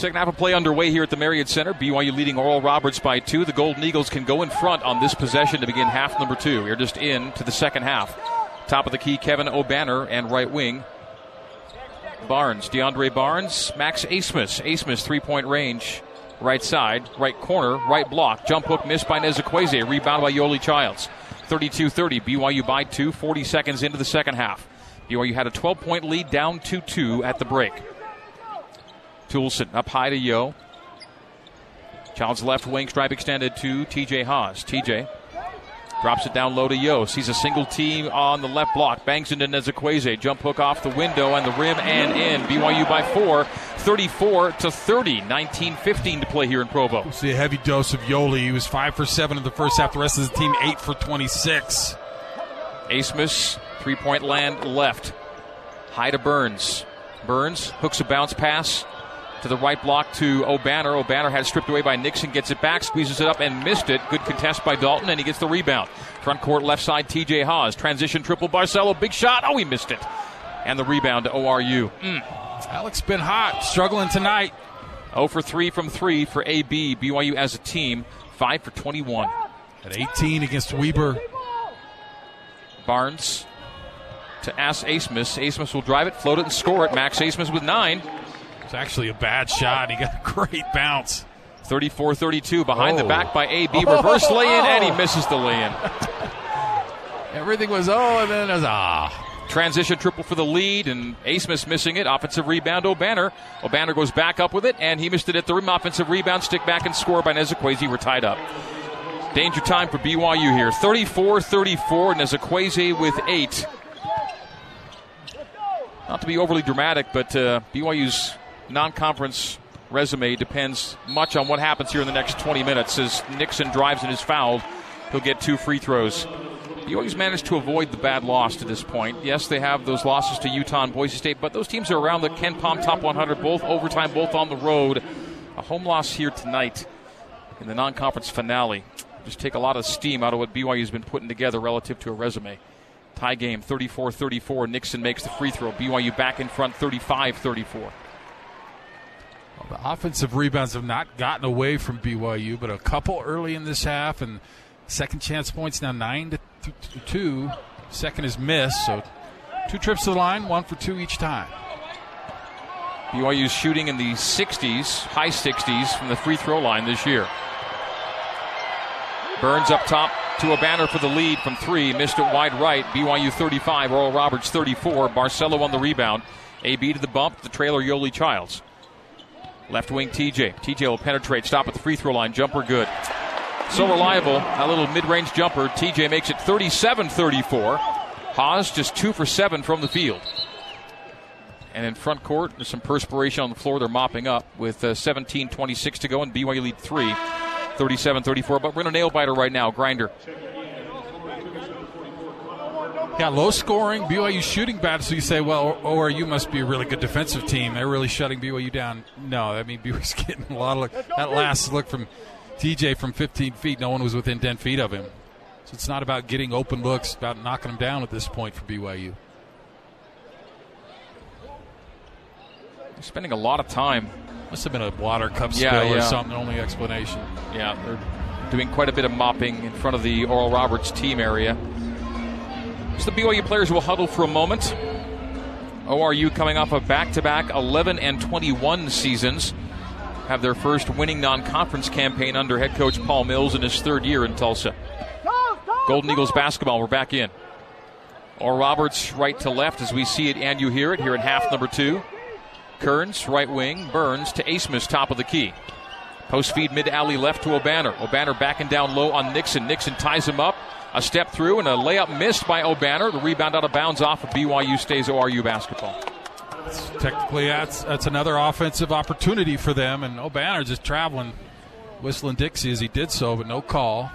Second half of play underway here at the Marriott Center. BYU leading Oral Roberts by two. The Golden Eagles can go in front on this possession to begin half number two. We're just in to the second half. Top of the key, Kevin Obanor and right wing. Burns, DeAndre Burns, Max Abmas. Abmas, three point range, right side, right corner, right block. Jump hook missed by Nzekwesi. Rebound by Yoeli Childs. 32 30. BYU by two, 40 seconds into the second half. BYU had a 12 point lead down 2 2 at the break. Toolson up high to Yo. Childs left wing stripe extended to TJ Haws. TJ drops it down low to Yo. Sees a single team on the left block. Bangs into Nzekwesi. Jump hook off the window and the rim and in. BYU by four. 34 to 30. 19 15 to play here in Provo. See a heavy dose of Yoeli. He was 5 for 7 in the first half. The rest of the team 8 for 26. Abmas, three point land left. High to Burns. Burns hooks a bounce pass to the right block to Obanor. Obanor had stripped away by Nixon, gets it back, squeezes it up and missed it. Good contest by Dalton, and he gets the rebound. Front court left side, TJ Haws. Transition triple Barcello, big shot. Oh, he missed it. And the rebound to ORU. Mm. Alex been hot, struggling tonight. 0 for 3 from 3 for AB. BYU as a team, 5 for 21. At 18 against Weber. Barnes to Ass Abmas. Abmas will drive it, float it, and score it. Max Abmas with nine. It's actually a bad shot. He got a great bounce. 34 32 behind oh. the back by AB. Reverse oh. lay in, and he misses the lay in. Everything was oh, and then it was ah. Transition triple for the lead, and Abmas missing it. Offensive rebound, Obanor. Obanor goes back up with it, and he missed it at the rim. Offensive rebound, stick back and score by Nzekwesi. We're tied up. Danger time for BYU here. 34 34, Nzekwesi with eight. Not to be overly dramatic, but uh, BYU's non conference resume depends much on what happens here in the next 20 minutes. As Nixon drives and is fouled, he'll get two free throws. BYU's managed to avoid the bad loss to this point. Yes, they have those losses to Utah and Boise State, but those teams are around the KenPom top 100, both overtime, both on the road. A home loss here tonight in the non conference finale. Just take a lot of steam out of what BYU's been putting together relative to a resume. Tie game 34 34. Nixon makes the free throw. BYU back in front 35 34. The offensive rebounds have not gotten away from BYU, but a couple early in this half, and second chance points now nine to two. Second is missed, so two trips to the line, one for two each time. BYU's shooting in the 60s, high 60s from the free throw line this year. Burns up top to a banner for the lead from three. Missed it wide right. BYU 35, Oral Roberts 34. Barcello on the rebound. AB to the bump. The trailer Yoeli Childs. Left wing TJ. TJ will penetrate. Stop at the free throw line. Jumper good. So reliable. A little mid range jumper. TJ makes it 37 34. Haws just two for seven from the field. And in front court, there's some perspiration on the floor. They're mopping up with uh, 17 26 to go, and BYU lead three. 37 34. But we're in a nail biter right now. Grinder. Yeah, low scoring. BYU shooting bad. So you say, well, ORU must be a really good defensive team. They're really shutting BYU down. No, I mean BYU's getting a lot of look. That last look from TJ from 15 feet, no one was within 10 feet of him. So it's not about getting open looks, about knocking them down at this point for BYU. They're spending a lot of time. Must have been a water cup spill yeah, yeah. or something. Only explanation. Yeah, they're doing quite a bit of mopping in front of the Oral Roberts team area. So the BYU players will huddle for a moment. ORU coming off of back to back 11 and 21 seasons. Have their first winning non conference campaign under head coach Paul Mills in his third year in Tulsa. Golden Eagles basketball, we're back in. Or Roberts right to left as we see it and you hear it here in half number two. Kearns, right wing. Burns to Abmas, top of the key. Post feed mid alley left to Obanor. Obanor backing down low on Nixon. Nixon ties him up a step through and a layup missed by Obanor. The rebound out of bounds off of BYU stays ORU basketball. Technically, that's that's another offensive opportunity for them, and Obanor just traveling, whistling Dixie as he did so, but no call.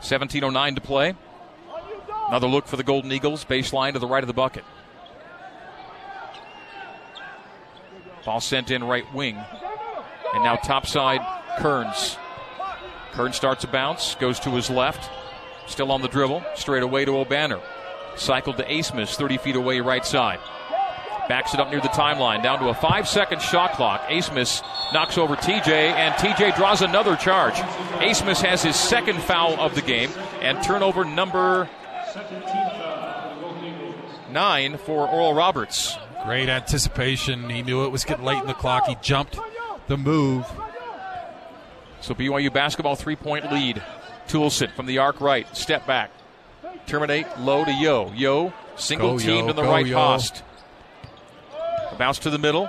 17:09 to play. Another look for the Golden Eagles, baseline to the right of the bucket. Ball sent in right wing, and now topside Kearns Kearns starts a bounce, goes to his left, still on the dribble, straight away to Obanor. Cycled to Abmas, 30 feet away, right side. Backs it up near the timeline, down to a five second shot clock. Abmas knocks over TJ, and TJ draws another charge. Abmas has his second foul of the game, and turnover number nine for Oral Roberts. Great anticipation. He knew it was getting late in the clock. He jumped the move. So BYU basketball three point lead. Toolson from the arc right, step back, terminate low to Yo. Yo single Yo. in the right Yo. post. A bounce to the middle.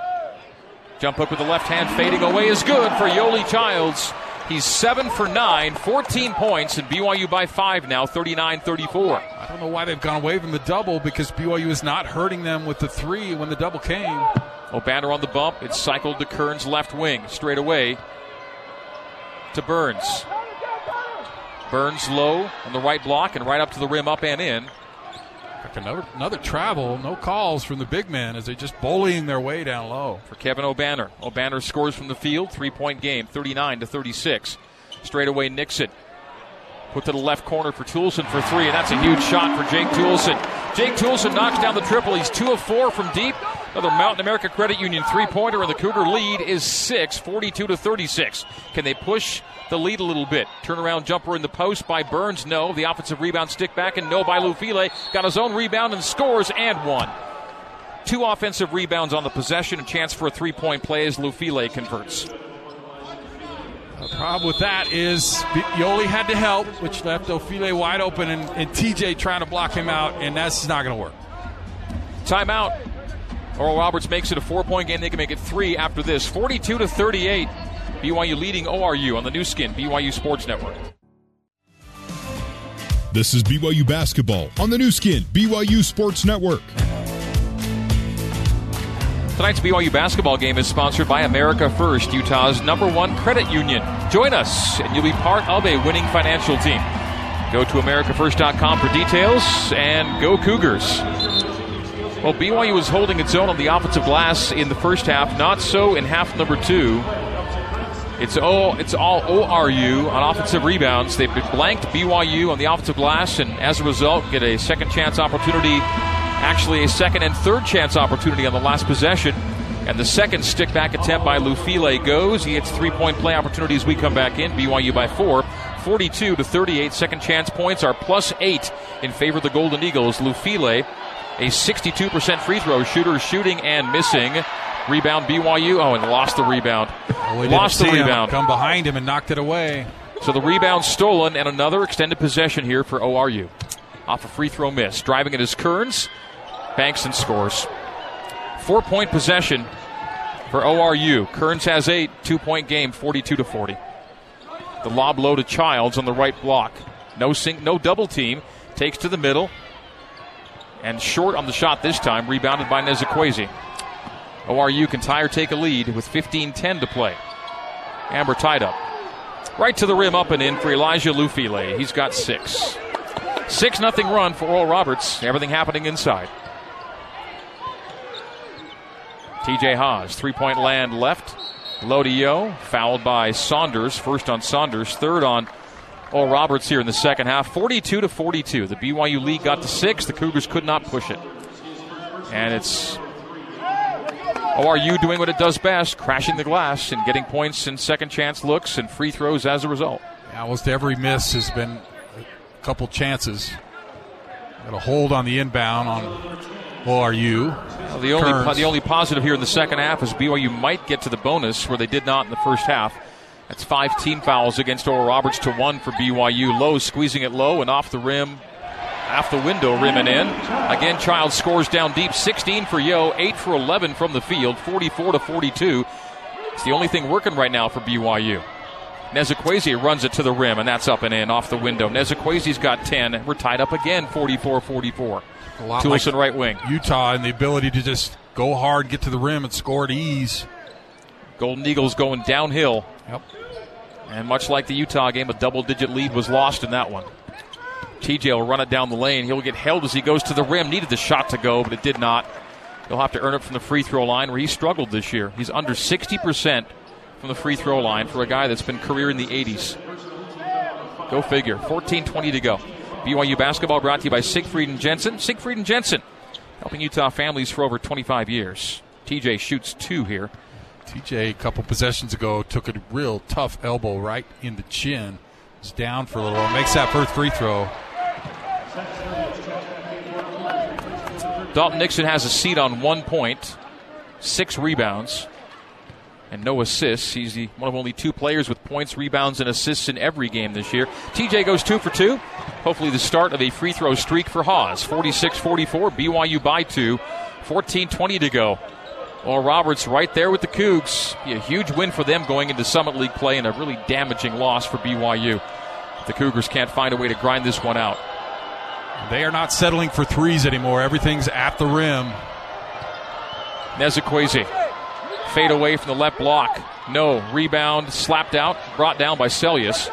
Jump up with the left hand fading away is good for Yoeli Childs. He's 7 for 9, 14 points, and BYU by 5 now, 39 34. I don't know why they've gone away from the double because BYU is not hurting them with the three when the double came. Obanor on the bump. It's cycled to Kearns left wing. Straight away to Burns. Burns low on the right block and right up to the rim, up and in. Another another travel, no calls from the big men as they just bullying their way down low. for Kevin Obanor. Obanor scores from the field, three point game, 39 to 36. Straight away, Nixon. Put to the left corner for Toolson for three, and that's a huge shot for Jake Toolson. Jake Toolson knocks down the triple. He's two of four from deep. Another Mountain America Credit Union three pointer, and the Cougar lead is six, 42 to 36. Can they push the lead a little bit? Turnaround jumper in the post by Burns, no. The offensive rebound stick back, and no by Lufile. Got his own rebound and scores, and one. Two offensive rebounds on the possession, a chance for a three point play as Lufile converts. The problem with that is Yoeli had to help, which left Ofile wide open, and, and TJ trying to block him out, and that's not going to work. Timeout. Oral Roberts makes it a four point game. They can make it three after this. 42 to 38. BYU leading ORU on the new skin, BYU Sports Network. This is BYU basketball on the new skin, BYU Sports Network. Tonight's BYU basketball game is sponsored by America First, Utah's number one credit union. Join us, and you'll be part of a winning financial team. Go to AmericaFirst.com for details, and go Cougars. Well, BYU was holding its own on the offensive glass in the first half, not so in half number two. It's all it's all ORU on offensive rebounds. They've blanked BYU on the offensive glass, and as a result, get a second chance opportunity. Actually, a second and third chance opportunity on the last possession. And the second stick back attempt by Lufile goes. He gets three point play opportunities. We come back in. BYU by four. 42 to 38. Second chance points are plus eight in favor of the Golden Eagles. Lufile, a 62% free throw shooter, shooting and missing. Rebound BYU. Oh, and lost the rebound. Oh, we lost the didn't see him rebound. Come behind him and knocked it away. So the rebound stolen and another extended possession here for ORU. Off a free throw miss. Driving it is Kearns. Banks and scores. Four point possession for ORU. Kearns has eight. Two point game, 42 to 40. The lob low to Childs on the right block. No sink, no double team. Takes to the middle. And short on the shot this time. Rebounded by Nzekwesi. ORU can tie or take a lead with 15 10 to play. Amber tied up. Right to the rim, up and in for Elijah Lufile. He's got six. Six nothing run for Oral Roberts. Everything happening inside. TJ Haws, three point land left. Lodio, fouled by Saunders. First on Saunders, third on Oral Roberts here in the second half. 42 to 42. The BYU lead got to six. The Cougars could not push it. And it's ORU doing what it does best, crashing the glass and getting points and second chance looks and free throws as a result. Almost every miss has been a couple chances. Got a hold on the inbound on ORU. Well, the only Kearns. the only positive here in the second half is BYU might get to the bonus where they did not in the first half. That's five team fouls against Oral Roberts to one for BYU. Low squeezing it low and off the rim, off the window, rim and in. Again, Child scores down deep, 16 for Yo, 8 for 11 from the field, 44 to 42. It's the only thing working right now for BYU. Nzekwesi runs it to the rim, and that's up and in off the window. Nzekwesi's got 10. We're tied up again, 44 44. A lot Toolson like right wing. Utah and the ability to just go hard, get to the rim, and score at ease. Golden Eagles going downhill. Yep. And much like the Utah game, a double digit lead was lost in that one. TJ will run it down the lane. He'll get held as he goes to the rim. Needed the shot to go, but it did not. He'll have to earn it from the free throw line where he struggled this year. He's under 60% from the free throw line for a guy that's been career in the 80s. Go figure. 14 20 to go. BYU basketball brought to you by Siegfried and Jensen. Siegfried and Jensen. helping Utah families for over 25 years. TJ shoots two here. TJ, a couple possessions ago, took a real tough elbow right in the chin. Was down for a little while. Makes that first free throw. Dalton Nixon has a seat on one point, six rebounds, and no assists. He's the, one of only two players with points, rebounds, and assists in every game this year. TJ goes two for two. Hopefully, the start of a free throw streak for Haws. 46 44, BYU by two. 14 20 to go. Well, Roberts right there with the Cougs. Be a huge win for them going into Summit League play and a really damaging loss for BYU. The Cougars can't find a way to grind this one out. They are not settling for threes anymore. Everything's at the rim. Nzekwesi. Fade away from the left block. No. Rebound slapped out. Brought down by Seljaas.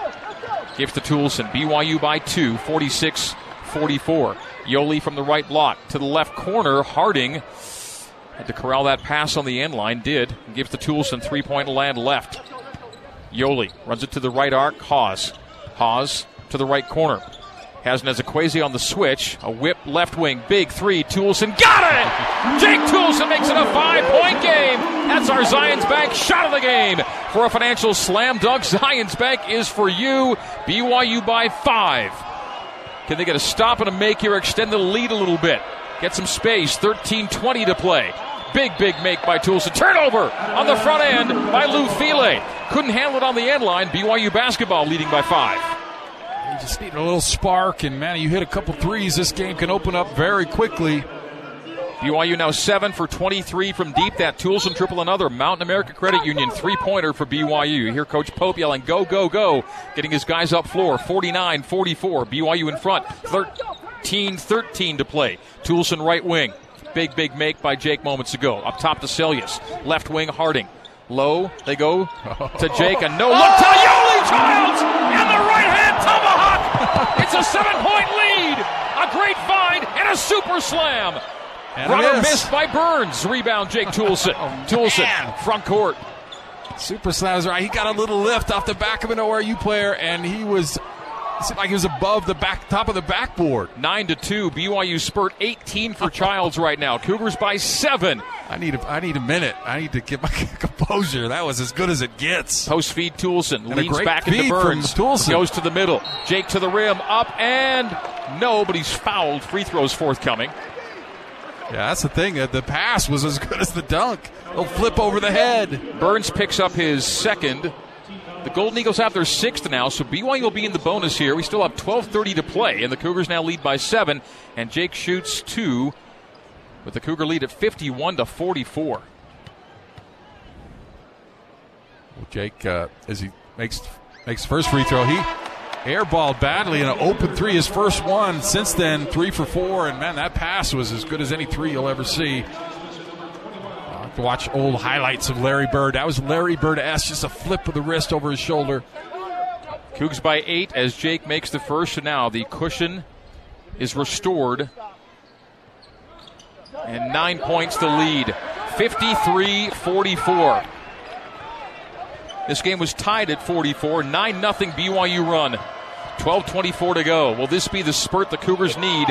Gives to Toolson. BYU by two. 46 44. Yoeli from the right block. To the left corner. Harding had to corral that pass on the end line. Did. Gives to Toolson. Three point land left. Yoeli runs it to the right arc. Haws. Haws to the right corner. Has Nzekwesi on the switch. A whip left wing. Big three. Toolson got it! Jake Toolson makes it a five point game. That's our Zions Bank shot of the game. For a financial slam dunk, Zions Bank is for you. BYU by five. Can they get a stop and a make here? Extend the lead a little bit. Get some space. 13 20 to play. Big, big make by Toolson. Turnover on the front end by Lufile. Couldn't handle it on the end line. BYU basketball leading by five. You just need a little spark, and man, you hit a couple threes, this game can open up very quickly. BYU now 7 for 23 from deep. That Toolson triple another. Mountain America Credit Union three pointer for BYU. You hear Coach Pope yelling, go, go, go, getting his guys up floor. 49 44. BYU in front. 13 13 to play. Toolson right wing. Big, big make by Jake moments ago. Up top to Seljaas. Left wing Harding. Low, they go to Jake. And no look to Yoeli Childs! And the right hand tomahawk! it's a seven point lead! A great find and a super slam! And Runner miss. missed by Burns. Rebound Jake Toolson. Toolson, oh, man. front court. Super Slam's right. He got a little lift off the back of an ORU player, and he was it seemed like he was above the back top of the backboard. 9 to 2. BYU spurt 18 for Childs right now. Cougars by 7. I need a, I need a minute. I need to get my composure. That was as good as it gets. Post feed Toolson. And a Leads back into Burns. Toolson. Goes to the middle. Jake to the rim. Up and no, but he's fouled. Free throws forthcoming. Yeah, that's the thing. Uh, The pass was as good as the dunk. He'll flip over the head. Burns picks up his second. The Golden Eagles have their sixth now, so BYU will be in the bonus here. We still have 12:30 to play, and the Cougars now lead by seven. And Jake shoots two, with the Cougar lead at 51 to 44. Well, Jake, uh, as he makes makes first free throw, he airballed badly in an open three, his first one. Since then, three for four, and man, that pass was as good as any three you'll ever see. Watch old highlights of Larry Bird. That was Larry Bird S, just a flip of the wrist over his shoulder. Cougs by eight as Jake makes the first, and now the cushion is restored. And nine points to lead. 53 44. This game was tied at 44. 9 0 BYU run. 12 24 to go. Will this be the spurt the Cougars need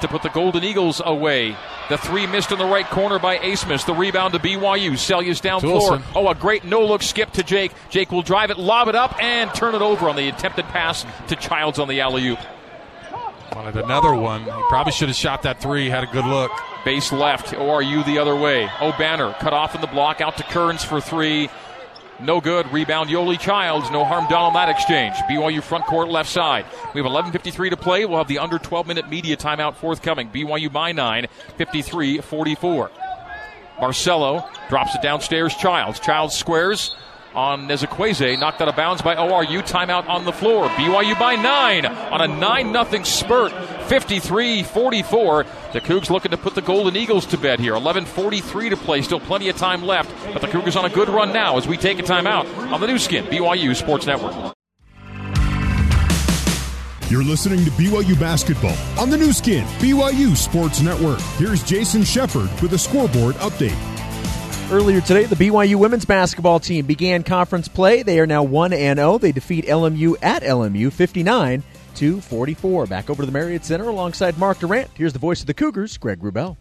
to put the Golden Eagles away? The three missed in the right corner by Abmas. The rebound to BYU. Seljaas down floor. Oh, a great no look skip to Jake. Jake will drive it, lob it up, and turn it over on the attempted pass to Childs on the alley oop. Wanted another one. He probably should have shot that three. Had a good look. Base left, ORU the other way. Obanor cut off in the block, out to Kearns for three. No good. Rebound Yoeli Childs. No harm done on that exchange. BYU front court left side. We have 11.53 to play. We'll have the under 12 minute media timeout forthcoming. BYU by 9, 53 44. Barcello drops it downstairs. Childs. Childs squares on Nzekwesi. Knocked out of bounds by ORU. Timeout on the floor. BYU by 9 on a 9 0 spurt. 53 44. The Cougs looking to put the Golden Eagles to bed here. 11.43 to play. Still plenty of time left. But the Cougars on a good run now as we take a timeout on the new skin, BYU Sports Network. You're listening to BYU basketball on the new skin, BYU Sports Network. Here's Jason Shepard with a scoreboard update. Earlier today, the BYU women's basketball team began conference play. They are now 1 and 0. They defeat LMU at LMU 59 to 44. Back over to the Marriott Center alongside Mark Durrant. Here's the voice of the Cougars, Greg Wrubell.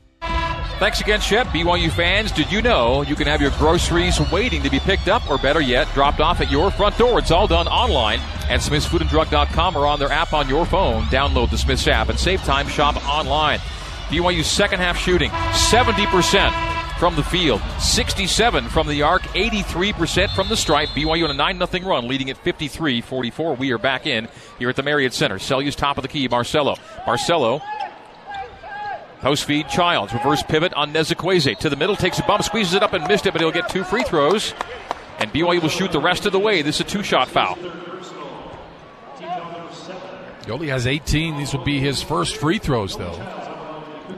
Thanks again, Shep. BYU fans, did you know you can have your groceries waiting to be picked up, or better yet, dropped off at your front door? It's all done online at smithsfoodanddrug.com or on their app on your phone. Download the Smiths app and save time, shop online. BYU's second half shooting, 70% from the field, 67 from the arc, 83% from the stripe. BYU on a 9 0 run, leading at 53 44. We are back in here at the Marriott Center. Seljaas top of the key, Barcello. Barcello Post feed Childs. Reverse pivot on Nzekwesi. To the middle, takes a bump, squeezes it up and missed it, but he'll get two free throws. And BYU will shoot the rest of the way. This is a two shot foul. Yoeli has 18. These will be his first free throws, though.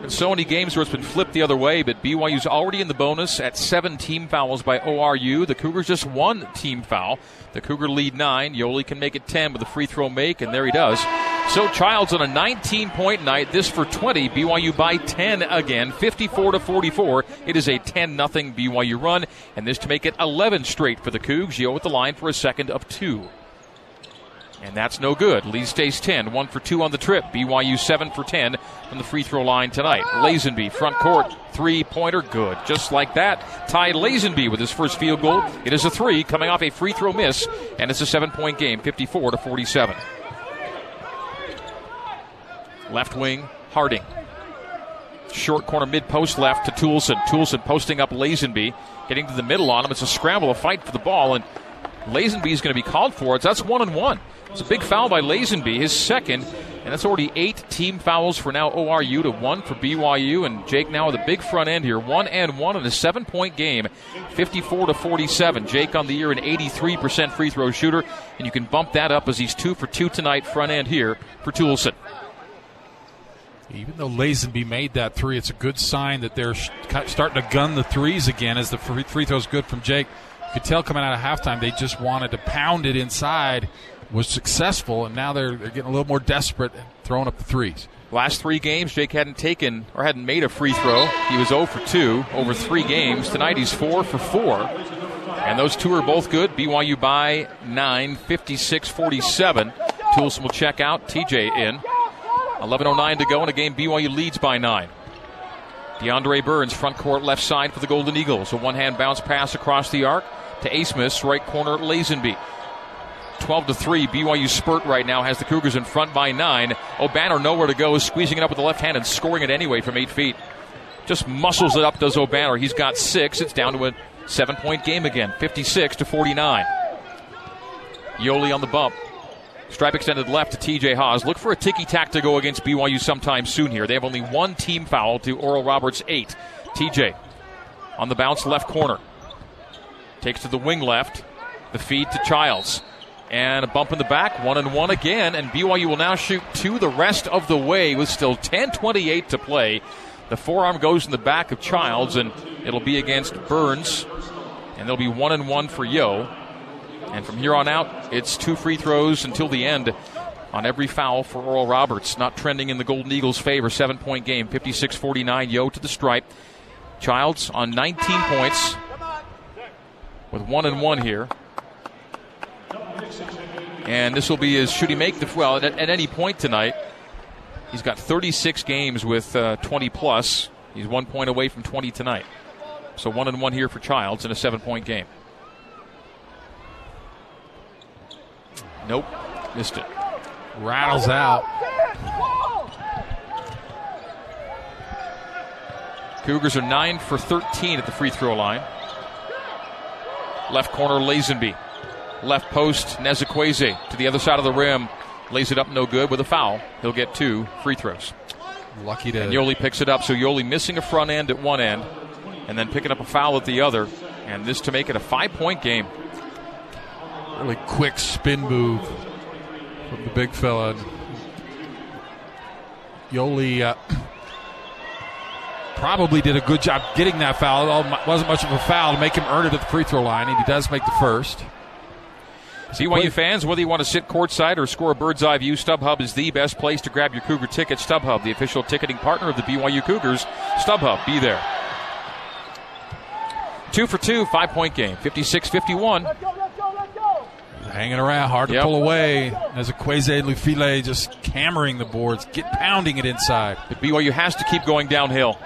In so many games where it's been flipped the other way, but BYU's already in the bonus at seven team fouls by ORU. The Cougars just one team foul. The Cougar lead nine. Yoeli can make it 10 with a free throw make, and there he does. So Childs on a 19 point night. This for 20. BYU by 10 again, 54 to 44. It is a 10 0 BYU run, and this to make it 11 straight for the Cougs. Yo with the line for a second of two. And that's no good. Lee stays 10, 1 for 2 on the trip. BYU 7 for 10 from the free throw line tonight. Lazenby, front court, three pointer, good. Just like that, Ty Lazenby with his first field goal. It is a three, coming off a free throw miss, and it's a seven point game, 54 to 47. Left wing, Harding. Short corner mid post left to Toolson. Toolson posting up Lazenby, getting to the middle on him. It's a scramble, a fight for the ball, and Lazenby is going to be called for it. That's one and one. It's a big foul by Lazenby, his second, and that's already eight team fouls for now ORU to one for BYU. And Jake now with a big front end here, one and one in a seven point game, 54 to 47. Jake on the year, an 83% free throw shooter, and you can bump that up as he's two for two tonight, front end here for Toolson. Even though Lazenby made that three, it's a good sign that they're starting to gun the threes again as the free throw's good from Jake. You could tell coming out of halftime they just wanted to pound it inside was successful, and now they're, they're getting a little more desperate and throwing up the threes. Last three games, Jake hadn't taken or hadn't made a free throw. He was 0 for 2 over three games. Tonight he's 4 for 4. And those two are both good. BYU by 9, 56 47. Toolson will check out. TJ in. 11.09 to go in a game BYU leads by 9. DeAndre Burns, front court left side for the Golden Eagles. A one hand bounce pass across the arc to Abmas, right corner Lazenby. 12 to 3. BYU spurt right now has the Cougars in front by nine. Obanor nowhere to go, squeezing it up with the left hand and scoring it anyway from eight feet. Just muscles it up, does Obanor. He's got six. It's down to a seven point game again, 56 to 49. Yoeli on the bump. Stripe extended left to TJ Haws. Look for a ticky tack to go against BYU sometime soon here. They have only one team foul to Oral Roberts' eight. TJ on the bounce left corner. Takes to the wing left. The feed to Childs and a bump in the back, one and one again, and BYU will now shoot two the rest of the way with still 10:28 to play. The forearm goes in the back of Childs, and it'll be against Burns, and there'll be one and one for Yo. And from here on out, it's two free throws until the end on every foul for Oral Roberts. Not trending in the Golden Eagles' favor. Seven point game, 56 49. Yo to the stripe. Childs on 19 points with one and one here. And this will be his should he make the well at, at any point tonight. He's got 36 games with uh, 20 plus. He's one point away from 20 tonight. So one and one here for Childs in a seven point game. Nope, missed it. Rattles out. Cougars are 9 for 13 at the free throw line. Left corner, Lazenby. Left post, Nzekwesi to the other side of the rim. Lays it up no good with a foul. He'll get two free throws. Lucky to. And Yoeli picks it up. So Yoeli missing a front end at one end and then picking up a foul at the other. And this to make it a five point game. Really quick spin move from the big fella. Yoeli uh, probably did a good job getting that foul. It wasn't much of a foul to make him earn it at the free throw line, and he does make the first. BYU fans, whether you want to sit courtside or score a bird's eye view, StubHub is the best place to grab your Cougar ticket. StubHub, the official ticketing partner of the BYU Cougars. StubHub, be there. Two for two, five point game, 56 51. Hanging around, hard to Yep. pull away. As a Queze Lufile just hammering the boards, get pounding it inside. But BYU has to keep going downhill.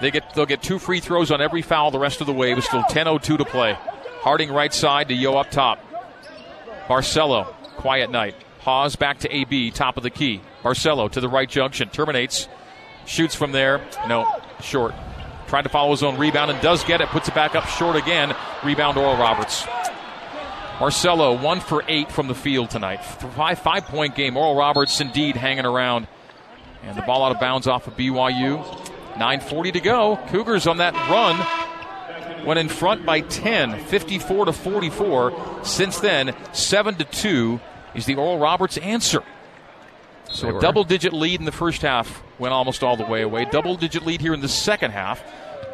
They get they'll get two free throws on every foul the rest of the way. With still 10:02 to play. Harding right side to Yo up top. Barcello, quiet night. Haws back to AB, top of the key. Barcello to the right junction, terminates, shoots from there. No, short. Trying to follow his own rebound and does get it. Puts it back up short again. Rebound Oral Roberts. Barcello one for eight from the field tonight. Five five point game. Oral Roberts indeed hanging around, and the ball out of bounds off of BYU. 9:40 to go. Cougars on that run went in front by 10, 54 to 44. Since then, seven to two is the Oral Roberts answer. So a double digit lead in the first half went almost all the way away. Double digit lead here in the second half.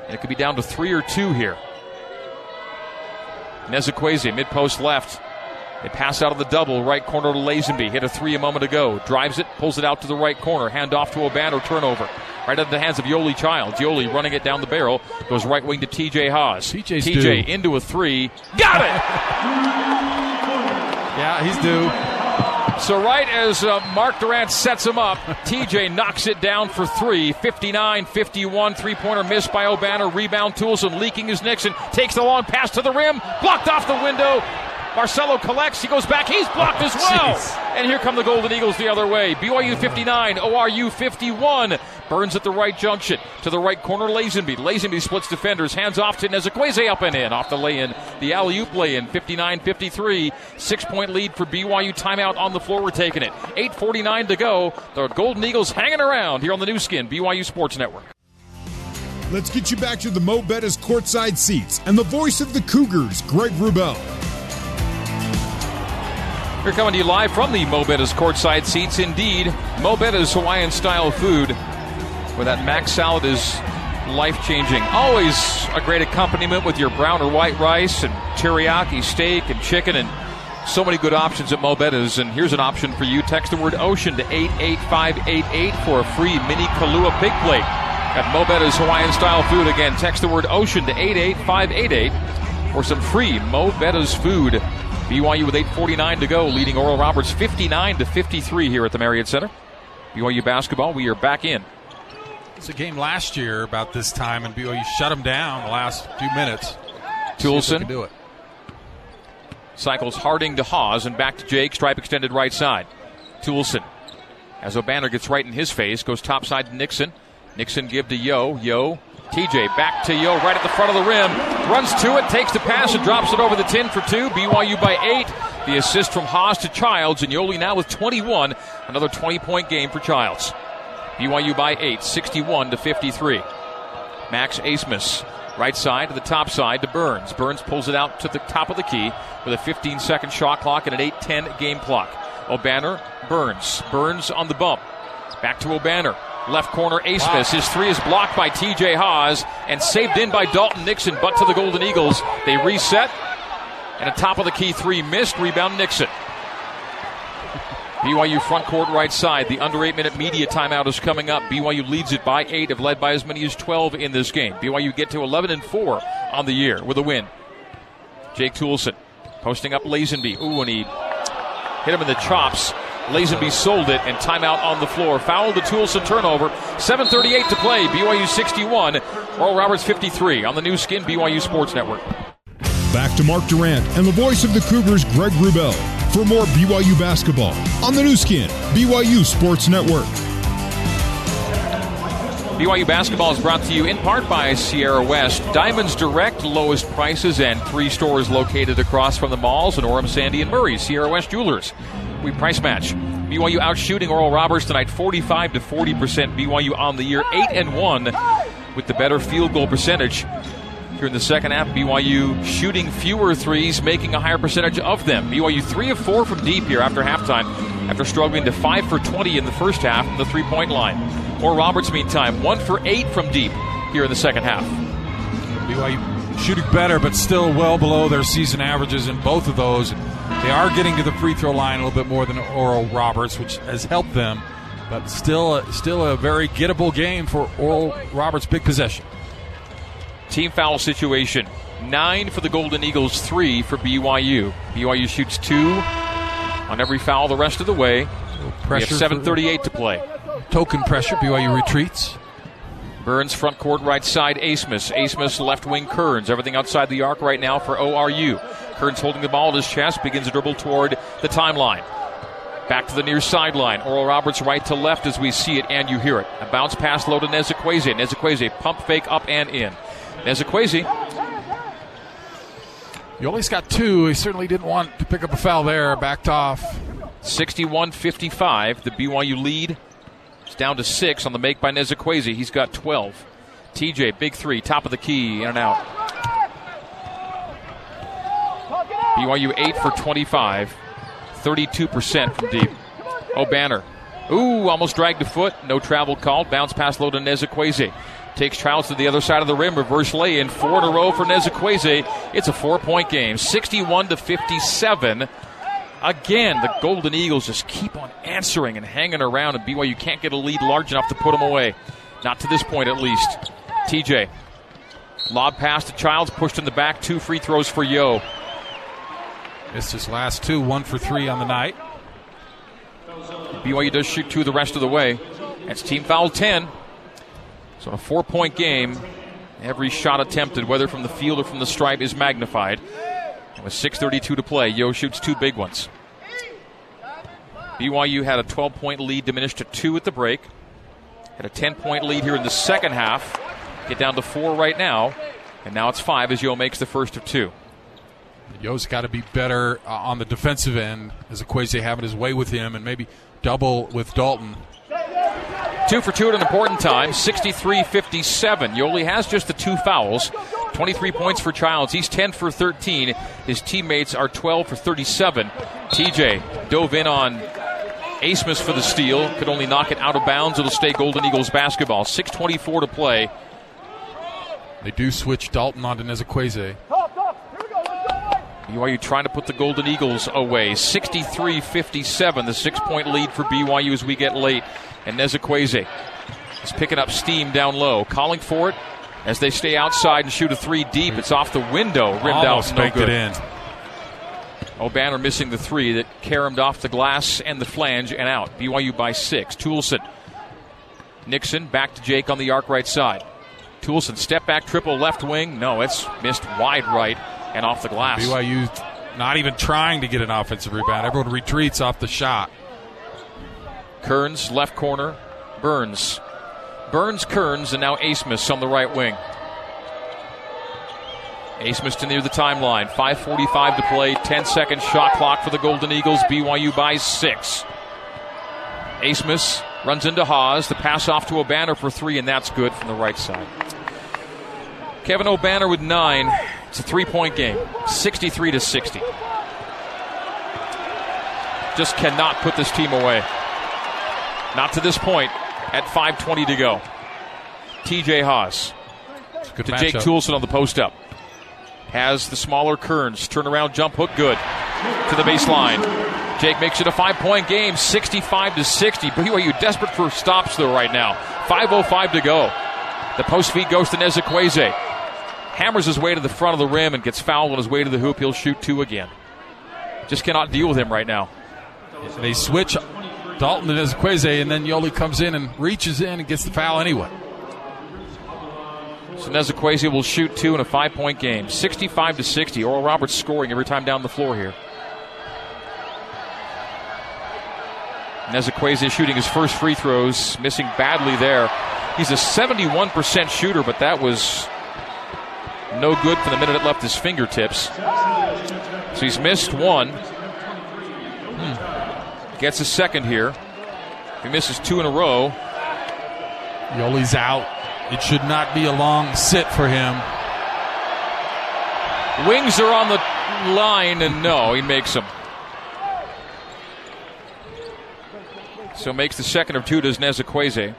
And it could be down to three or two here. Nzekwesi, mid post left. They pass out of the double, right corner to Lazenby. Hit a three a moment ago. Drives it, pulls it out to the right corner. Hand off to Obanor, turnover. Right into the hands of Yoeli Childs. Yoeli running it down the barrel. Goes right wing to TJ Haws. TJ's TJ due. into a three. Got it! Yeah, he's due. So, right as uh, Mark Durrant sets him up, TJ knocks it down for three. 59 51. Three pointer missed by Obanor. Rebound Toolson leaking his Nixon. Takes the long pass to the rim. Blocked off the window. Barcello collects. He goes back. He's blocked as well. Jeez. And here come the Golden Eagles the other way. BYU 59, ORU 51. Burns at the right junction. To the right corner, Lazenby. Lazenby splits defenders. Hands off to Nzekwesi up and in. Off the lay in. The alley oop lay in. 59 53. Six point lead for BYU. Timeout on the floor. We're taking it. 8.49 to go. The Golden Eagles hanging around here on the new skin, BYU Sports Network. Let's get you back to the Mo Betta's courtside seats and the voice of the Cougars, Greg Wrubell. We're coming to you live from the Mobetta's courtside seats. Indeed, Mobetta's Hawaiian style food, where that mac salad is life changing. Always a great accompaniment with your brown or white rice and teriyaki steak and chicken and so many good options at Mobetta's. And here's an option for you. Text the word ocean to 88588 for a free mini Kalua pig plate. At Mobetta's Hawaiian style food. Again, text the word ocean to 88588 for some free Mobetta's food. BYU with 8:49 to go, leading Oral Roberts 59 to 53 here at the Marriott Center. BYU basketball, we are back in. It's a game last year about this time, and BYU shut them down the last few minutes. See if they Toolson can do it. cycles Harding to Haws and back to Jake, stripe extended right side. Toolson, as Obanor gets right in his face, goes top side to Nixon. Nixon give to Yo. Yo. TJ back to Yo right at the front of the rim. Runs to it, takes the pass, and drops it over the 10 for two. BYU by eight. The assist from Haws to Childs, and Yoeli now with 21. Another 20 point game for Childs. BYU by eight, 61 to 53. Max Asmus, right side to the top side to Burns. Burns pulls it out to the top of the key with a 15 second shot clock and an 8 10 game clock. Obanor, Burns. Burns on the bump. Back to Obanor. Left corner, Abmas. His three is blocked by TJ Haws and saved in by Dalton Nixon, but to the Golden Eagles. They reset. And a top of the key three missed. Rebound Nixon. BYU front court right side. The under eight minute media timeout is coming up. BYU leads it by eight, have led by as many as 12 in this game. BYU get to 11 and 4 on the year with a win. Jake Toolson posting up Lazenby. Ooh, and he hit him in the chops. Lazenby sold it, and timeout on the floor. Foul the Toolson turnover. 7.38 to play. BYU 61. Oral Roberts 53 on the new skin BYU Sports Network. Back to Mark Durrant and the voice of the Cougars, Greg Wrubell, for more BYU basketball on the new skin, BYU Sports Network. BYU basketball is brought to you in part by Sierra West. Diamonds Direct, lowest prices, and three stores located across from the malls in Orem, Sandy, and Murray. Sierra West Jewelers. We price match. BYU out shooting Oral Roberts tonight, 45 to 40 percent. BYU on the year, eight and one, with the better field goal percentage. Here in the second half, BYU shooting fewer threes, making a higher percentage of them. BYU three of four from deep here after halftime, after struggling to five for 20 in the first half from the three point line. Or Roberts, meantime, one for eight from deep here in the second half. BYU shooting better, but still well below their season averages in both of those. They are getting to the free throw line a little bit more than Oral Roberts, which has helped them. But still, still a very gettable game for Oral Roberts' big possession. Team foul situation. Nine for the Golden Eagles, three for BYU. BYU shoots two on every foul the rest of the way. We have Pressure 7.38 to play. token pressure. BYU retreats. Burns front court right side, Abmas. Abmas left wing, Kearns. Everything outside the arc right now for ORU. Kearns holding the ball at his chest, begins to dribble toward the timeline. Back to the near sideline. Oral Roberts right to left as we see it and you hear it. A bounce pass low to Nzekwesi. Nzekwesi pump fake up and in. Nzekwesi. You only got two. He certainly didn't want to pick up a foul there. Backed off. 61 55. The BYU lead is down to six on the make by Nzekwesi. He's got 12. TJ, big three, top of the key, in and out. BYU 8 for 25. 32% from deep. Oh, Obanor. Ooh, almost dragged a foot. No travel called. Bounce pass low to Nzekwesi. Takes Childs to the other side of the rim. Reverse lay in. Four in a row for Nzekwesi. It's a four point game. 61 to 57. Again, the Golden Eagles just keep on answering and hanging around, and BYU can't get a lead large enough to put them away. Not to this point, at least. TJ. Lob pass to Childs, pushed in the back. Two free throws for Yo. Missed his last two, one for three on the night. BYU does shoot two the rest of the way. That's team foul 10. So a four point game. Every shot attempted, whether from the field or from the stripe, is magnified. And with 6.32 to play, Yo shoots two big ones. BYU had a 12 point lead diminished to two at the break. Had a 10 point lead here in the second half. Get down to four right now. And now it's five as Yo makes the first of two. Yo's got to be better uh, on the defensive end as Equaze having his way with him and maybe double with Dalton. Two for two at an important time, 63 57. Yoeli has just the two fouls. 23 points for Childs. He's 10 for 13. His teammates are 12 for 37. TJ dove in on Abmas for the steal. Could only knock it out of bounds. It'll stay Golden Eagles basketball. 6.24 to play. They do switch Dalton onto Nzekwesi. BYU trying to put the Golden Eagles away. 63 57, the six point lead for BYU as we get late. And Nzekwesi is picking up steam down low, calling for it as they stay outside and shoot a three deep. It's off the window, rimmed Almost out, no good. it in. Oh, Obanor missing the three that caromed off the glass and the flange and out. BYU by six. Toolson. Nixon back to Jake on the arc right side. Toolson step back triple left wing. No, it's missed wide right and off the glass. BYU not even trying to get an offensive rebound. Everyone retreats off the shot. Kearns left corner. Burns. Burns, Kearns, and now Abmas on the right wing. Abmas to near the timeline. 5.45 to play. 10 second shot clock for the Golden Eagles. BYU by six. Abmas runs into Haws. The pass off to Obanor for three, and that's good from the right side. Kevin Obanor with nine. It's a three point game. 63 to 60. Just cannot put this team away. Not to this point at 5.20 to go. TJ Haws to Jake matchup. Toolson on the post up. Has the smaller Kearns. Turnaround jump hook good to the baseline. Jake makes it a five point game, 65 to 60. BYU desperate for stops though right now. 5.05 to go. The post feed goes to Nzekwesi. Hammers his way to the front of the rim and gets fouled on his way to the hoop. He'll shoot two again. Just cannot deal with him right now. They switch Dalton to Nzekwesi, and then Yoli comes in and reaches in and gets the foul anyway. So Nzekwesi will shoot two in a five point game. 65 to 60. Oral Roberts scoring every time down the floor here. Nzekwesi shooting his first free throws, missing badly there. He's a 71% shooter, but that was no good for the minute it left his fingertips. So he's missed one. Hmm. Gets a second here. He misses two in a row, Yoeli's out. It should not be a long sit for him. Wings are on the line, and no, he makes them. So makes the second of two, does Nzekwesi.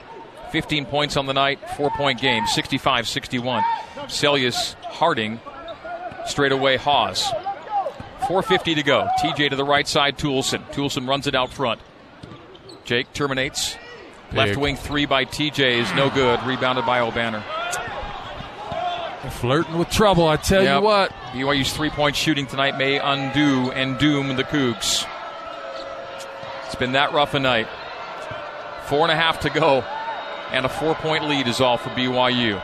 15 points on the night, four point game, 65 61. Seljaas Harding, straight away Haws. 4.50 to go. TJ to the right side, Toolson. Toolson runs it out front. Jake terminates. Left wing three by TJ is no good. Rebounded by Obanor. Flirting with trouble, I tell Yep. you what. BYU's three point shooting tonight may undo and doom the Cougs. It's been that rough a night. Four and a half to go. And a four point lead is all for BYU.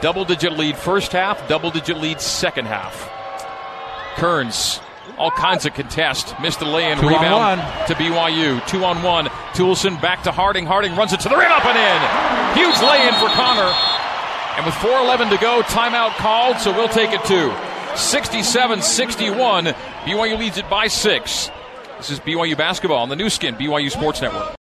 Double digit lead first half, double digit lead second half. Kearns, all kinds of contest. Missed the lay in on rebound one. to BYU. Two on one. Toolson back to Harding. Harding runs it to the rim up and in. Huge lay in for Connor. And with 4.11 to go, timeout called, so we'll take it two. 67 61. BYU leads it by six. This is BYU basketball on the new skin, BYU Sports Network.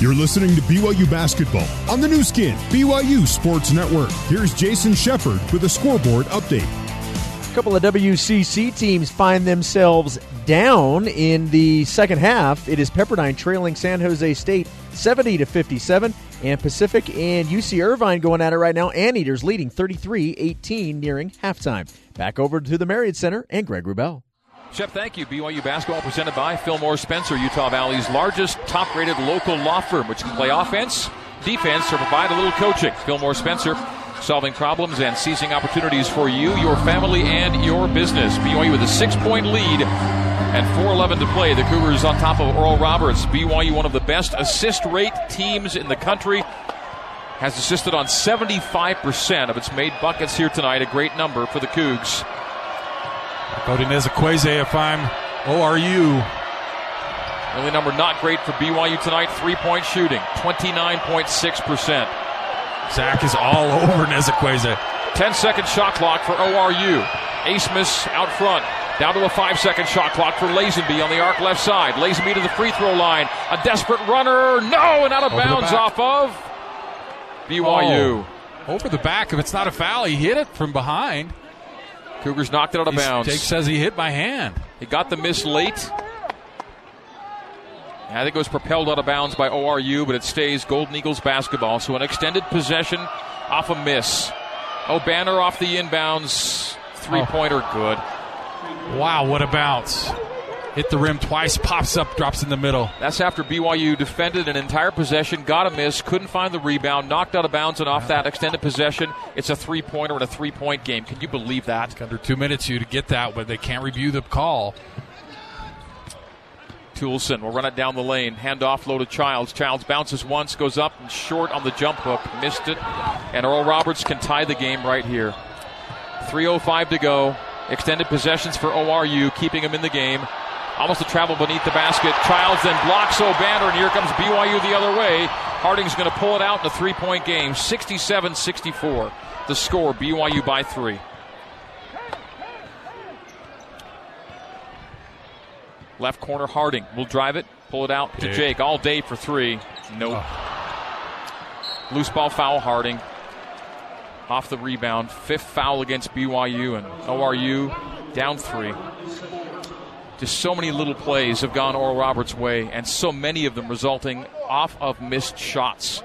You're listening to BYU basketball on the Nu Skin, BYU Sports Network. Here's Jason Shepard with a scoreboard update. A couple of WCC teams find themselves down in the second half. It is Pepperdine trailing San Jose State 70 to 57, and Pacific and UC Irvine going at it right now. Anteaters leading 33-18 nearing halftime. Back over to the Marriott Center and Greg Wrubell. Shep, thank you. BYU basketball presented by Fillmore Spencer, Utah Valley's largest top rated local law firm, which can play offense, defense, or provide a little coaching. Fillmore Spencer, solving problems and seizing opportunities for you, your family, and your business. BYU with a six point lead and 4.11 to play. The Cougars on top of Oral Roberts. BYU, one of the best assist rate teams in the country. Has assisted on 75% of its made buckets here tonight. A great number for the Cougs. Cody Nzekwesi if I'm ORU. Only number not great for BYU tonight, three point shooting, 29.6%. Zach is all over Nzekwesi. 10 second shot clock for ORU. Abmas out front. Down to a five second shot clock for Lazenby on the arc left side. Lazenby to the free throw line. A desperate runner. No, and out of Over bounds off of BYU. Oh, over the back. If it's not a foul, he hit it from behind. Cougars knocked it out of He's- bounds. Jake says he hit my hand. He got the miss late. I think it was propelled out of bounds by ORU, but it stays Golden Eagles basketball. So an extended possession off a miss. Oh, Obanor off the inbounds. Three oh. pointer good. Wow, what a bounce. Hit the rim twice, pops up, drops in the middle. That's after BYU defended an entire possession, got a miss, couldn't find the rebound, knocked out of bounds, and off that extended possession, it's a three pointer and a three point game. Can you believe that? Under two minutes, you to get that, but they can't review the call. Toolson will run it down the lane. Hand off low to Childs. Childs bounces once, goes up and short on the jump hook. Missed it. And Oral Roberts can tie the game right here. 3.05 to go. Extended possessions for ORU, keeping him in the game. Almost a travel beneath the basket. Childs then blocks Obanor, and here comes BYU the other way. Harding's going to pull it out in a three point game. 67 64. The score BYU by three. Left corner Harding will drive it, pull it out to Jake all day for three. Nope. Loose ball foul Harding. Off the rebound. Fifth foul against BYU and ORU down three. Just so many little plays have gone Oral Roberts' way, and so many of them resulting off of missed shots.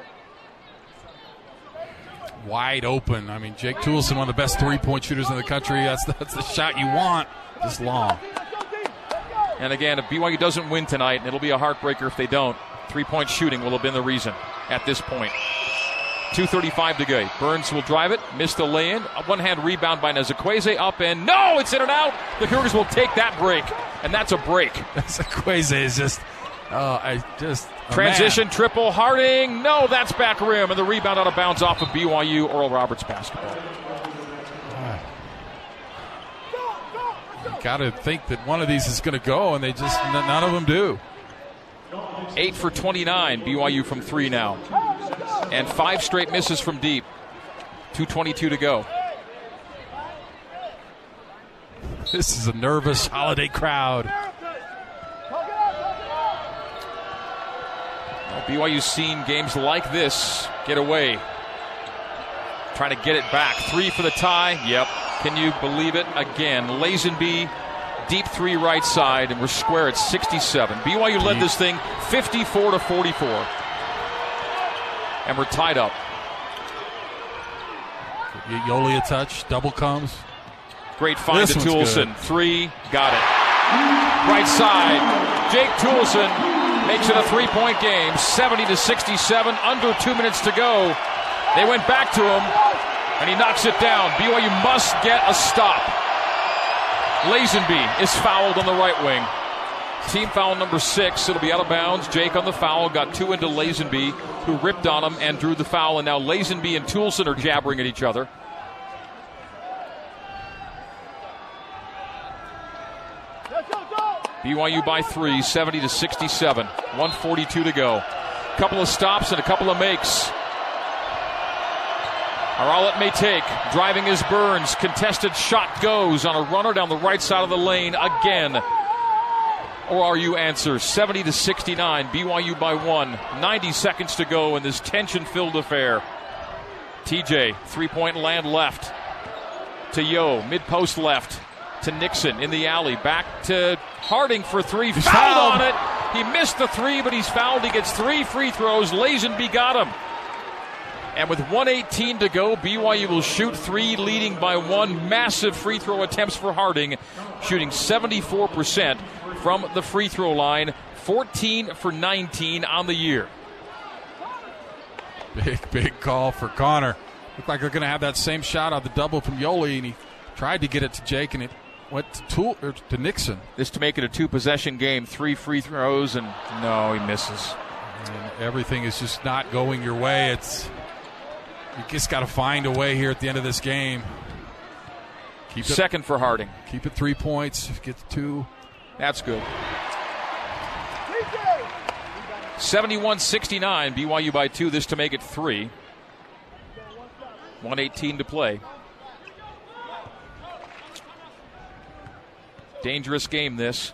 Wide open. I mean, Jake Toolson, one of the best three point shooters in the country. That's, that's the shot you want. Just long. And again, if BYU doesn't win tonight, and it'll be a heartbreaker if they don't, three point shooting will have been the reason at this point. 2.35 to go. Burns will drive it, miss the lay in. One hand rebound by Nzekwesi up and no, it's in and out. The Cougars will take that break, and that's a break. Nzekwesi is just, oh, I just. Transition man. triple Harding. No, that's back rim, and the rebound out of bounds off of BYU. Oral Roberts basketball. Got to think that one of these is going to go, and they just, none of them do. 8 for 29, BYU from three now. And five straight misses from deep. 2.22 to go. This is a nervous holiday crowd. BYU's seen games like this get away. Trying to get it back. Three for the tie. Yep. Can you believe it? Again, Lazenby, deep three right side, and we're square at 67. BYU led this thing 54 to 44. And we're tied up. Yoeli a touch, double comes. Great find This to Toolson. good. Three, got it. Right side. Jake Toolson makes it a three point game, 70 to 67, under two minutes to go. They went back to him, and he knocks it down. BYU must get a stop. Lazenby is fouled on the right wing. Team foul number six. It'll be out of bounds. Jake on the foul. Got two into Lazenby, who ripped on him and drew the foul. And now Lazenby and Toolson are jabbering at each other. BYU by three, 70 to 67. 142 to go. A Couple of stops and a couple of makes are all it may take. Driving is Burns. Contested shot goes on a runner down the right side of the lane again. Or are you answer 70 to 69. BYU by one. 90 seconds to go in this tension filled affair. TJ, three point land left. To Yo, mid post left. To Nixon in the alley. Back to Harding for three. Fouled, fouled on it. He missed the three, but he's fouled. He gets three free throws. Lazenby got him. And with 118 to go, BYU will shoot three, leading by one. Massive free throw attempts for Harding, shooting 74% from the free throw line, 14 for 19 on the year. Big, big call for Connor. Looked like they're going to have that same shot on the double from Yoeli, and he tried to get it to Jake, and it went to, Tool, to Nixon. This to make it a two possession game, three free throws, and no, he misses. And everything is just not going your way. It's you just got to find a way here at the end of this game. Keep it, Second for Harding. Keep it three points. Get two. That's good. 71 69. BYU by two. This to make it three. 118 to play. Dangerous game, this.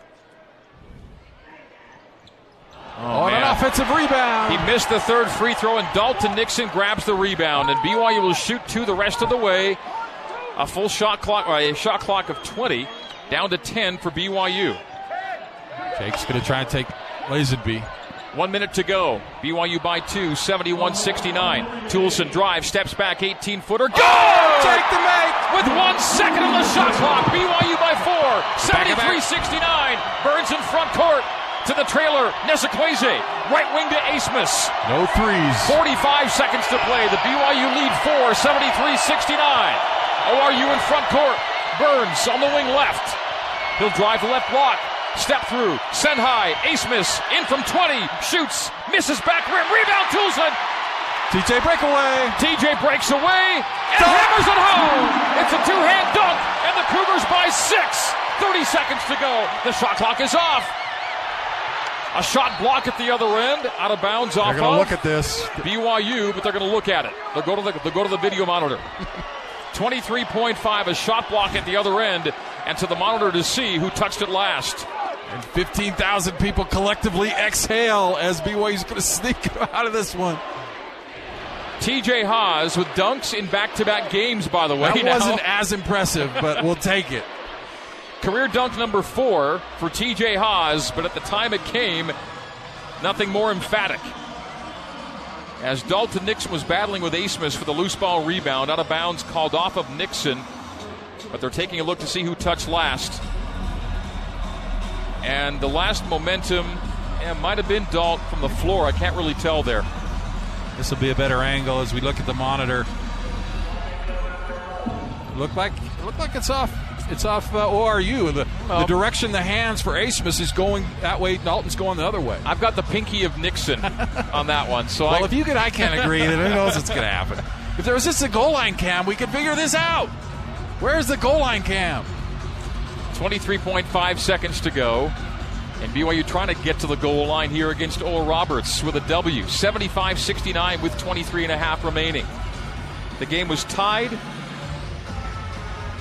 Oh, an offensive rebound. He missed the third free throw, and Dalton Nixon grabs the rebound, and BYU will shoot two the rest of the way. A full shot clock, or a shot clock of 20, down to 10 for BYU. Jake's going to try and take Lazenby. One minute to go. BYU by two, 71 69. Toolson drives, steps back, 18 footer. Go! Oh, Jake the make! With one second on the shot clock. BYU by four, 73 69. Burns in front court to the trailer. Nzekwesi, right wing to Abmas. No threes. 45 seconds to play. The BYU lead four, 73 69. ORU in front court. Burns on the wing left. He'll drive the left block. Step through. Send high. Abmas in from 20. Shoots. Misses back rim. Rebound Toolson. TJ breakaway. TJ breaks away and dunk. hammers it home. It's a two hand dunk, and the Cougars by six. 30 seconds to go. The shot clock is off. A shot block at the other end, out of bounds off. They're going to look at this. BYU, but they're going to look at it. They'll go to the they'll go to the video monitor. 23.5, a shot block at the other end, and to the monitor to see who touched it last. And 15,000 people collectively exhale as BYU's going to sneak out of this one. TJ Haws with dunks in back to back games, by the way. That wasn't as impressive, but we'll take it. Career dunk number four for TJ Haws, but at the time it came, nothing more emphatic. As Dalton Nixon was battling with Abmas for the loose ball rebound, out of bounds, called off of Nixon, but they're taking a look to see who touched last. And the last momentum yeah, might have been Dalt from the floor. I can't really tell there. This will be a better angle as we look at the monitor. Look like look like it's off it's off uh, ORU. The, well, the direction the hands for Abmas is going that way. Dalton's going the other way. I've got the pinky of Nixon on that one. So well, I, if you and I can't agree, then who knows what's going to happen? If there was just a goal line cam, we could figure this out. Where's the goal line cam? 23.5 seconds to go. And BYU trying to get to the goal line here against Oral Roberts with a W. 75 69 with 23 and a half remaining. The game was tied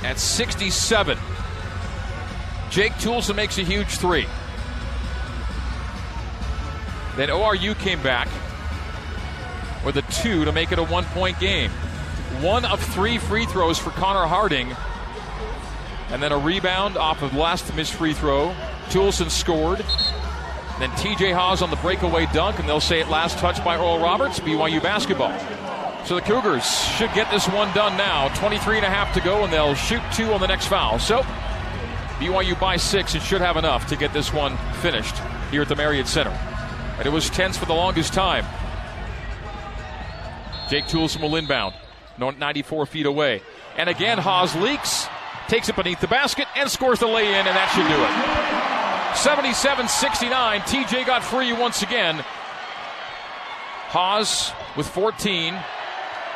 at 67. Jake Toolson makes a huge three. Then ORU came back with a two to make it a one point game. One of three free throws for Connor Harding. And then a rebound off of last missed free throw. Toolson scored. Then TJ Haws on the breakaway dunk, and they'll say it last touch by Oral Roberts, BYU basketball. So the Cougars should get this one done now. 23 and a half to go, and they'll shoot two on the next foul. So BYU by six and should have enough to get this one finished here at the Marriott Center. And it was tense for the longest time. Jake Toolson will inbound, 94 feet away. And again, Haws leaks, takes it beneath the basket, and scores the lay in, and that should do it. 77 69. TJ got free once again. Haws with 14.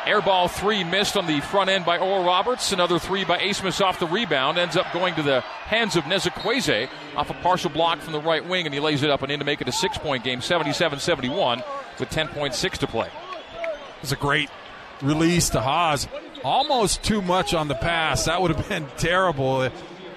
Airball three missed on the front end by Oral Roberts. Another three by Abmas off the rebound. Ends up going to the hands of Nzekwesi off a partial block from the right wing, and he lays it up and in to make it a six point game, 77 71, with 10.6 to play. It was a great release to Haws. Almost too much on the pass. That would have been terrible,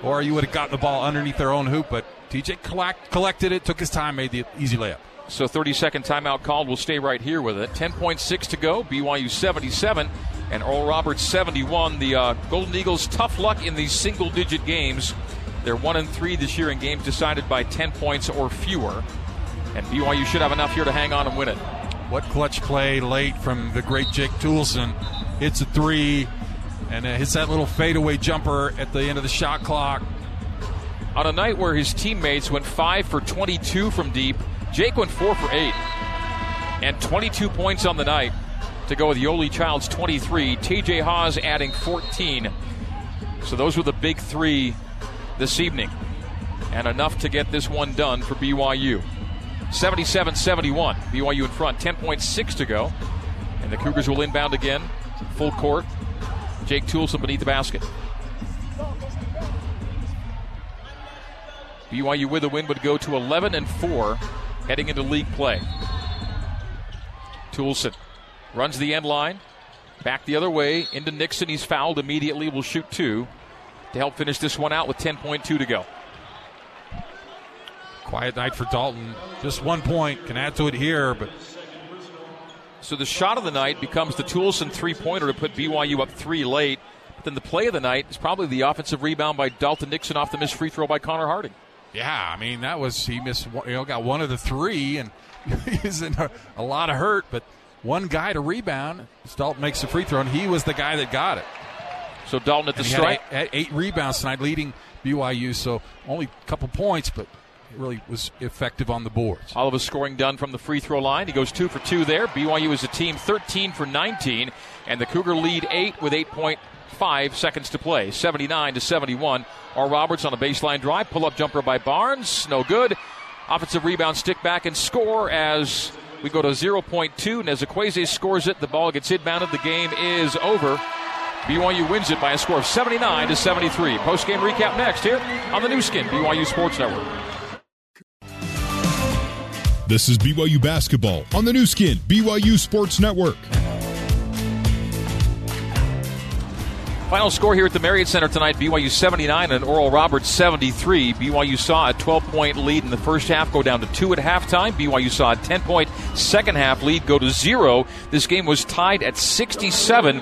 or you would have gotten the ball underneath their own hoop. But TJ collect, collected it, took his time, made the easy layup. So 30 second timeout called. We'll stay right here with it. 10.6 to go. BYU 77 and Oral Roberts 71. The uh, Golden Eagles tough luck in these single digit games. They're one and three this year in games decided by 10 points or fewer. And BYU should have enough here to hang on and win it. What clutch play late from the great Jake Toolson. Hits a three and hits that little fadeaway jumper at the end of the shot clock. On a night where his teammates went 5 for 22 from deep, Jake went 4 for 8 and 22 points on the night to go with Yoeli Childs 23, TJ Haws adding 14. So those were the big three this evening, and enough to get this one done for BYU. 77 71. BYU in front, 10.6 to go. And the Cougars will inbound again, full court. Jake Toolson beneath the basket. BYU with a win would go to 11 and 4 heading into league play. Toolson runs the end line, back the other way into Nixon. He's fouled immediately. Will shoot two to help finish this one out with 10.2 to go. Quiet night for Dalton. Just one point. Can add to it here, but. So the shot of the night becomes the Toolson three pointer to put BYU up three late. But then the play of the night is probably the offensive rebound by Dalton Nixon off the missed free throw by Connor Harding. Yeah, I mean that was he missed. You know, got one of the three, and he's in a, a lot of hurt. But one guy to rebound. Dalton makes the free throw, and he was the guy that got it. So Dalton at the strike. had eight, eight rebounds tonight, leading BYU. So only a couple points, but really was effective on the boards. All of his scoring done from the free throw line. He goes two for two there. BYU is a team 13 for 19, and the Cougar lead eight with 8.5 seconds to play. 79 to 71. R. Roberts on a baseline drive. Pull up jumper by Barnes. No good. Offensive rebound, stick back and score as we go to 0.2. Nzekwesi scores it. The ball gets inbounded. The game is over. BYU wins it by a score of 79 to 73. Post game recap next here on the Nu Skin, BYU Sports Network. This is BYU basketball on the Nu Skin, BYU Sports Network. Final score here at the Marriott Center tonight BYU 79 and Oral Roberts 73. BYU saw a 12 point lead in the first half go down to two at halftime. BYU saw a 10 point second half lead go to zero. This game was tied at 67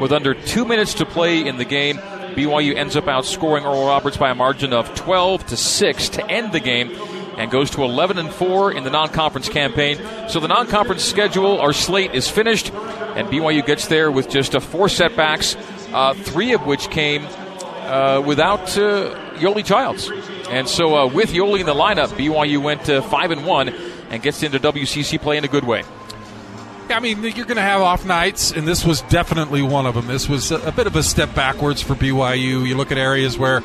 with under two minutes to play in the game. BYU ends up outscoring Oral Roberts by a margin of 12 to 6 to end the game and goes to 11 and 4 in the non-conference campaign. So the non-conference schedule, our slate is finished, and BYU gets there with just a four setbacks, uh, three of which came uh, without uh, Yoeli Childs. And so uh, with Yoeli in the lineup, BYU went to five and one and gets into WCC play in a good way. I mean, you're going to have off nights, and this was definitely one of them. This was a, bit of a step backwards for BYU. You look at areas where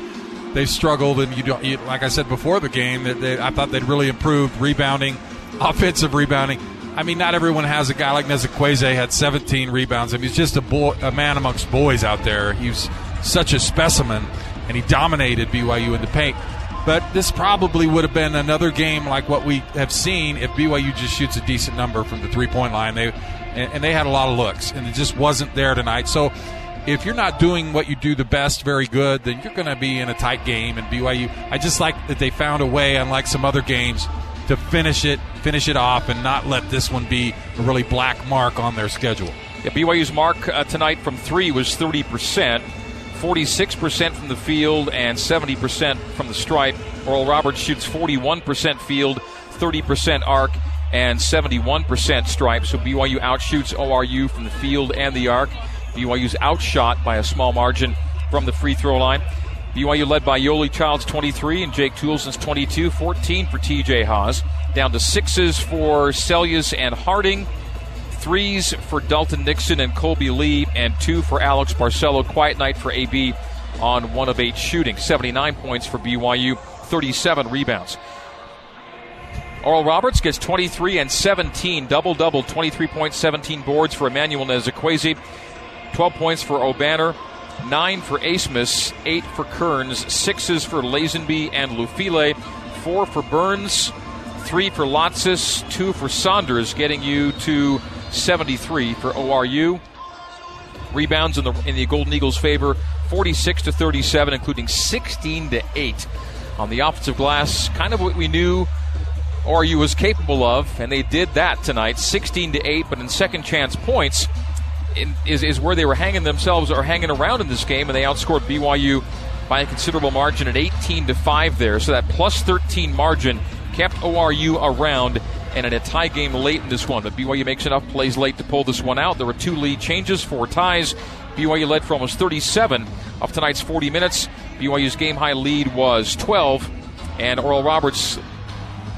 they've struggled, and you don't. You, like I said before the game, that I thought they'd really improved rebounding, offensive rebounding. I mean, not everyone has a guy like Nzekwesi had 17 rebounds. I mean, he's just a, boy, a man amongst boys out there. He's such a specimen, and he dominated BYU in the paint. But this probably would have been another game like what we have seen if BYU just shoots a decent number from the three point line. They and, and they had a lot of looks, and it just wasn't there tonight. So if you're not doing what you do the best very good, then you're going to be in a tight game. And BYU, I just like that they found a way, unlike some other games, to finish it, finish it off, and not let this one be a really black mark on their schedule. Yeah, BYU's mark uh, tonight from three was 30%, 46% from the field, and 70% from the stripe. Oral Roberts shoots 41% field, 30% arc, and 71% stripe. So BYU outshoots ORU from the field and the arc. BYU's outshot by a small margin from the free throw line. BYU led by Yoeli Childs 23 and Jake Toolson's 22, 14 for TJ Haws. Down to sixes for Seljaas and Harding, threes for Dalton Nixon and Kolby Lee, and two for Alex Barcello. Quiet night for AB on one of eight shooting. 79 points for BYU, 37 rebounds. Oral Roberts gets 23 and 17, double double, 23 points, 17 boards for Emmanuel Nzekwesi, 12 points for Obanor, 9 for Abmas, 8 for Kearns, 6s for Lazenby and Lufile, 4 for Burns, 3 for Lotsis, 2 for Saunders, getting you to 73 for ORU. Rebounds in the in the Golden Eagles' favor, 46 to 37, including 16 to 8 on the offensive glass. Kind of what we knew ORU was capable of, and they did that tonight, 16 to 8. But in second chance points, in, is is where they were hanging themselves or hanging around in this game, and they outscored BYU by a considerable margin at 18 to 5 there. So that plus 13 margin kept ORU around and in a tie game late in this one. But BYU makes enough plays late to pull this one out. There were two lead changes, four ties. BYU led for almost 37 of tonight's 40 minutes. BYU's game high lead was 12, and Oral Roberts'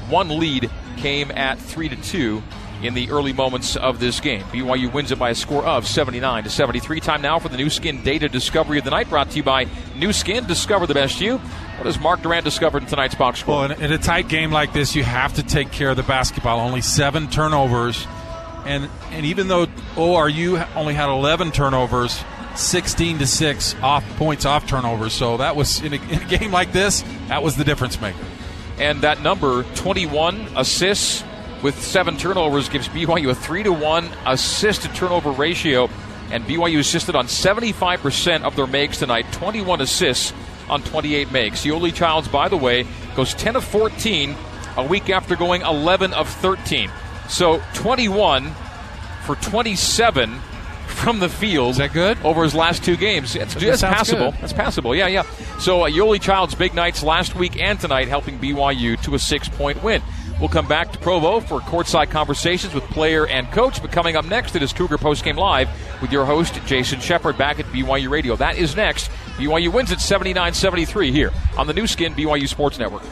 one lead came at 3 to 2 in the early moments of this game. BYU wins it by a score of 79 to 73. Time now for the Nu Skin Data Discovery of the Night, brought to you by Nu Skin. Discover the best you. What has Mark Durrant discovered in tonight's box score? Well, in, in a tight game like this, you have to take care of the basketball. Only seven turnovers, and and even though ORU only had 11 turnovers, 16 to six off points off turnovers. So that was in a, in a game like this, that was the difference maker. And that number, 21 assists with seven turnovers, gives BYU a three to one assist to turnover ratio. And BYU assisted on 75% of their makes tonight, 21 assists on 28 makes. Yoeli Childs, by the way, goes 10 of 14 a week after going 11 of 13. So 21 for 27 from the field. Is that good? Over his last two games. It's, That it's passable. good. That's passable. Yeah, yeah. So uh, Yoeli Child's big nights last week and tonight helping BYU to a six point win. We'll come back to Provo for courtside conversations with player and coach. But coming up next, it is Cougar Postgame Live with your host, Jason Shepard, back at BYU Radio. That is next. BYU wins at 79 73 here on the Nu Skin BYU Sports Network.